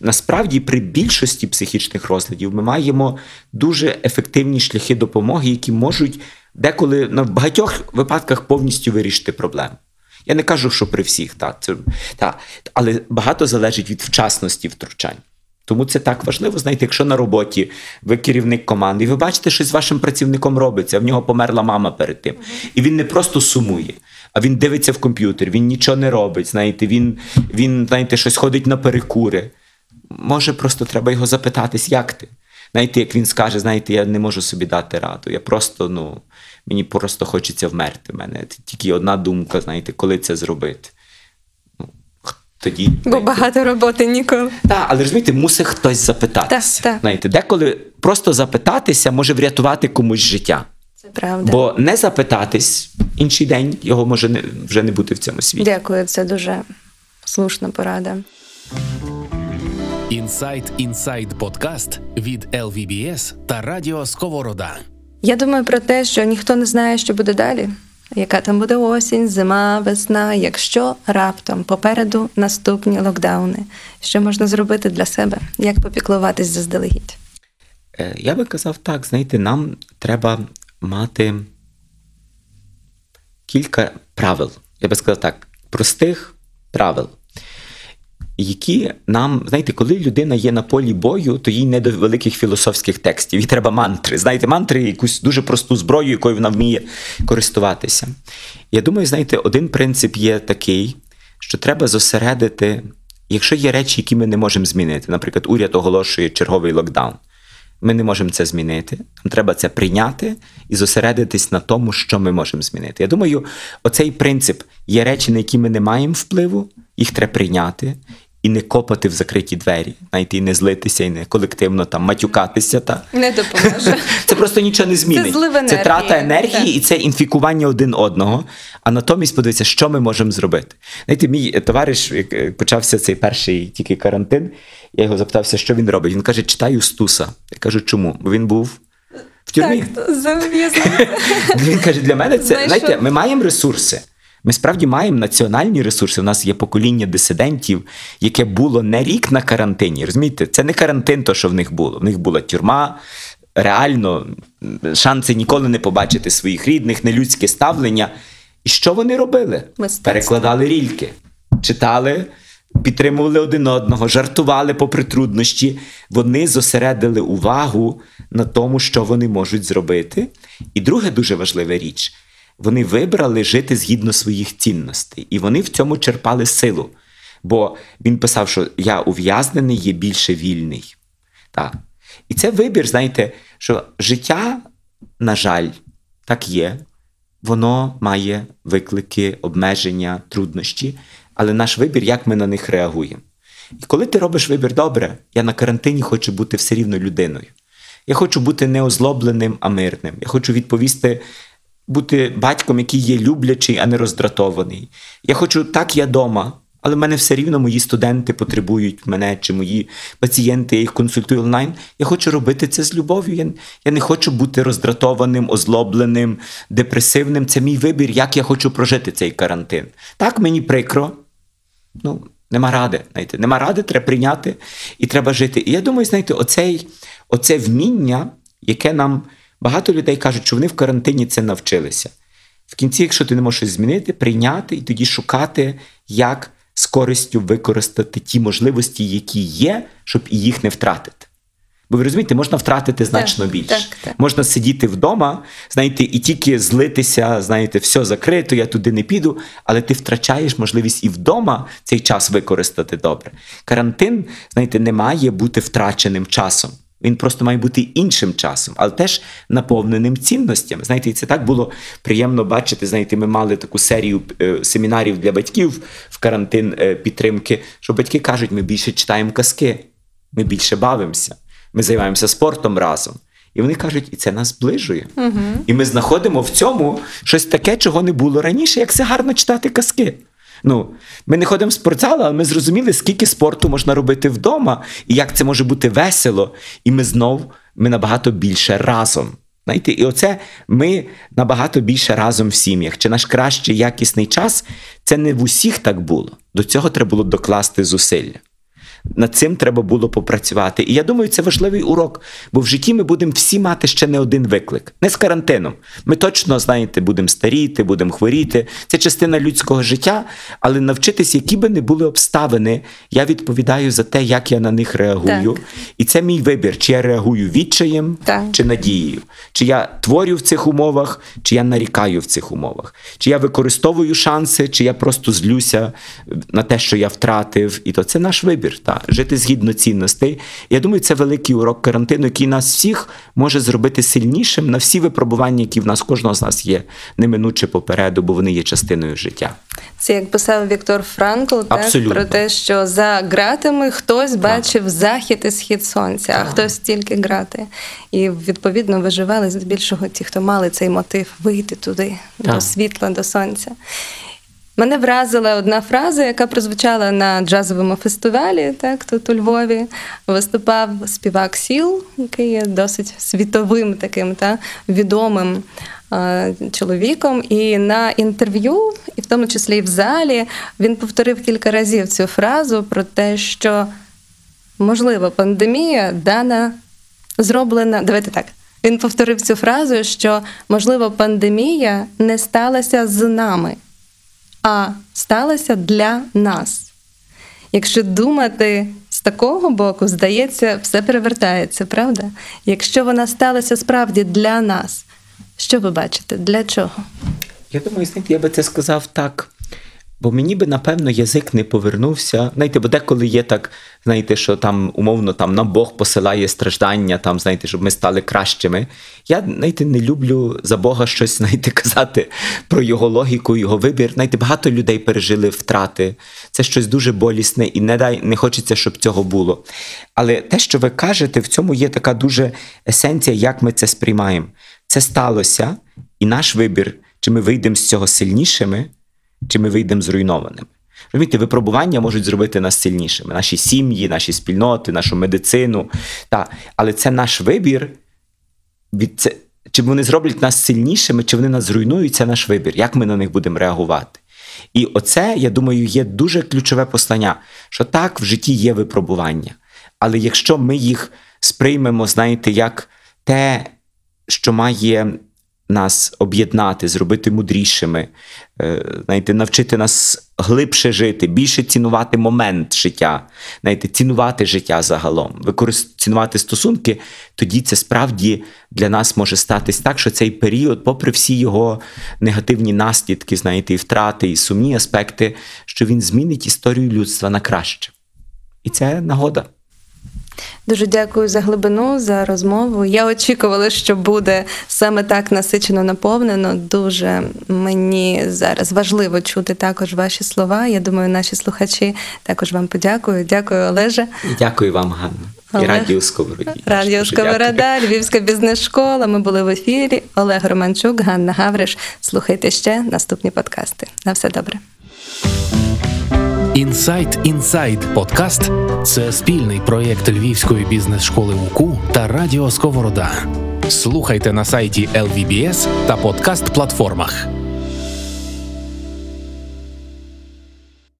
Насправді, при більшості психічних розладів ми маємо дуже ефективні шляхи допомоги, які можуть деколи на багатьох випадках повністю вирішити проблему. Я не кажу, що при всіх, та, це, та, але багато залежить від вчасності втручань. Тому це так важливо. Знаєте, якщо на роботі ви керівник команди, і ви бачите, що з вашим працівником робиться, в нього померла мама перед тим. І він не просто сумує, а він дивиться в комп'ютер, він нічого не робить. Знаєте, він, він знаєте, щось ходить на перекури. Може, просто треба його запитатись, як ти? Знаєте, як він скаже, знаєте, я не можу собі дати раду. Я просто, ну, мені просто хочеться вмерти. У мене тільки одна думка, знаєте, коли це зробити. Ну, тоді. Бо знаєте, багато роботи ніколи. так, але розумієте, мусить хтось запитатися. Так, так. Знаєте, деколи просто запитатися може врятувати комусь життя. Це правда. Бо не запитатись інший день його може не, вже не бути в цьому світі. Дякую, це дуже слушна порада. Insight Inside подкаст від LVBS та Радіо Сковорода. Я думаю про те, що ніхто не знає, що буде далі. Яка там буде осінь, зима, весна, якщо раптом попереду наступні локдауни, що можна зробити для себе, як попіклуватись заздалегідь? Е, Я би казав так, знаєте, нам треба мати кілька правил. Я би сказав так, простих правил, які нам, знаєте, коли людина є на полі бою, то їй не до великих філософських текстів. Їй треба мантри. Знаєте, мантри якусь дуже просту зброю, якою вона вміє користуватися. Я думаю, знаєте, один принцип є такий, що треба зосередити, якщо є речі, які ми не можемо змінити. Наприклад, уряд оголошує черговий локдаун. Ми не можемо це змінити. Нам треба це прийняти і зосередитись на тому, що ми можемо змінити. Я думаю, оцей принцип є речі, на які ми не маємо впливу, їх треба прийняти і не копати в закриті двері, знаєте, і не злитися, і не колективно там матюкатися. Та. Не допоможе. Це просто нічого не змінить. злив Це трата енергії Так. і це інфікування один одного. А натомість подивіться, що ми можемо зробити. Знаєте, мій товариш, як е, почався цей перший тільки карантин, я його запитався, що він робить. Він каже: читаю Стуса. Я кажу, чому? Бо він був в тюрмі. Так. Він каже, для мене це знаєте, ми маємо ресурси. Ми справді маємо національні ресурси. У нас є покоління дисидентів, яке було не рік на карантині. Розумієте, це не карантин, то що в них було. В них була тюрма. Реально, шанси ніколи не побачити своїх рідних, нелюдське ставлення. І що вони робили? Мистецтво. Перекладали рільки, читали, підтримували один одного, жартували попри труднощі. Вони зосередили увагу на тому, що вони можуть зробити. І друге дуже важлива річ: вони вибрали жити згідно своїх цінностей, і вони в цьому черпали силу. Бо він писав, що я ув'язнений є більше вільний. Так. І це вибір, знаєте, що життя, на жаль, так є, воно має виклики, обмеження, труднощі, але наш вибір, як ми на них реагуємо. І коли ти робиш вибір добре, я на карантині хочу бути все рівно людиною. Я хочу бути не озлобленим, а мирним. Я хочу відповісти, бути батьком, який є люблячий, а не роздратований. Я хочу так я дома, але в мене все рівно мої студенти потребують мене чи мої пацієнти, я їх консультую онлайн. Я хочу робити це з любов'ю. Я, я не хочу бути роздратованим, озлобленим, депресивним. Це мій вибір, як я хочу прожити цей карантин. Так мені прикро. Ну, нема ради. Знаєте, нема ради, треба прийняти і треба жити. І я думаю, знаєте, оцей, оце вміння, яке нам багато людей кажуть, що вони в карантині це навчилися. В кінці, якщо ти не можеш щось змінити, прийняти і тоді шукати, як з користю використати ті можливості, які є, щоб і їх не втратити. Бо ви розумієте, можна втратити значно Так, більше. так, так. Можна сидіти вдома, знаєте, і тільки злитися, знаєте, все закрито, я туди не піду, але ти втрачаєш можливість і вдома цей час використати добре. Карантин, знаєте, не має бути втраченим часом. Він просто має бути іншим часом, але теж наповненим цінностями. Знаєте, і це так було приємно бачити. Знаєте, ми мали таку серію е, семінарів для батьків в карантин е, підтримки, що батьки кажуть, ми більше читаємо казки, ми більше бавимося, ми займаємося спортом разом. І вони кажуть, і це нас зближує. Угу. І ми знаходимо в цьому щось таке, чого не було раніше, як це гарно читати казки. Ну, ми не ходимо в спортзал, але ми зрозуміли, скільки спорту можна робити вдома, і як це може бути весело. І ми знов ми набагато більше разом. Знаєте, і оце ми набагато більше разом в сім'ях. Чи наш кращий якісний час це не в усіх так було. До цього треба було докласти зусилля. Над цим треба було попрацювати. І я думаю, це важливий урок, бо в житті ми будемо всі мати ще не один виклик. Не з карантином. Ми точно, знаєте, будемо старіти, будемо хворіти. Це частина людського життя, але навчитись, які би не були обставини, я відповідаю за те, як я на них реагую. Так. І це мій вибір, чи я реагую відчаєм, Так. чи надією, чи я творю в цих умовах, чи я нарікаю в цих умовах, чи я використовую шанси, чи я просто злюся на те, що я втратив. І то це наш вибір. Жити згідно цінностей. Я думаю, це великий урок карантину, який нас всіх може зробити сильнішим на всі випробування, які в нас кожного з нас є неминуче попереду, бо вони є частиною життя. Це як писав Віктор Франкл, так, про те, що за ґратами хтось бачив захід і схід сонця, а хтось тільки грати. І відповідно виживали здебільшого ті, хто мали цей мотив вийти туди, до світла, до сонця. Мене вразила одна фраза, яка прозвучала на джазовому фестивалі, так, тут у Львові. Виступав співак Сіл, який є досить світовим таким та, відомим е, чоловіком. І на інтерв'ю, і в тому числі і в залі, він повторив кілька разів цю фразу про те, що можливо пандемія дана зроблена. Давайте так. Він повторив цю фразу, що можливо пандемія не сталася з нами а сталася для нас. Якщо думати з такого боку, здається, все перевертається, правда? Якщо вона сталася справді для нас, що ви бачите? Для чого? Я думаю, знаєте, я би це сказав так. Бо мені би, напевно, язик не повернувся. Знаєте, бо деколи є так, знаєте, що там умовно там нам Бог посилає страждання, там, знаєте, щоб ми стали кращими. Я, знаєте, не люблю за Бога щось, знаєте, казати про його логіку, його вибір. Знаєте, багато людей пережили втрати. Це щось дуже болісне і не дай не хочеться, щоб цього було. Але те, що ви кажете, в цьому є така дуже есенція, як ми це сприймаємо. Це сталося, і наш вибір, чи ми вийдемо з цього сильнішими чи ми вийдемо зруйнованими. Розумієте, випробування можуть зробити нас сильнішими, наші сім'ї, наші спільноти, нашу медицину. Та. Але це наш вибір. Від це, чи вони зроблять нас сильнішими, чи вони нас зруйнують, це наш вибір, як ми на них будемо реагувати. І оце, я думаю, є дуже ключове послання, що так, в житті є випробування. Але якщо ми їх сприймемо, знаєте, як те, що має нас об'єднати, зробити мудрішими, е, знаєте, навчити нас глибше жити, більше цінувати момент життя, знаєте, цінувати життя загалом, використ... цінувати стосунки, тоді це справді для нас може статись так, що цей період, попри всі його негативні наслідки, знаєте, і втрати, і сумні аспекти, що він змінить історію людства на краще. І це нагода. Дуже дякую за глибину, за розмову. Я очікувала, що буде саме так насичено наповнено. Дуже мені зараз важливо чути також ваші слова. Я думаю, наші слухачі також вам подякують. Дякую, Олеже. Дякую вам, Ганна. І Олег. радіо Сковороді. Радіо Сковорода, Львівська бізнес-школа. Ми були в ефірі. Олег Романчук, Ганна Гавриш. Слухайте ще наступні подкасти. На все добре. Insight Inside подкаст це спільний проєкт Львівської бізнес-школи УКУ та Радіо Сковорода. Слухайте на сайті LVBS та подкаст платформах.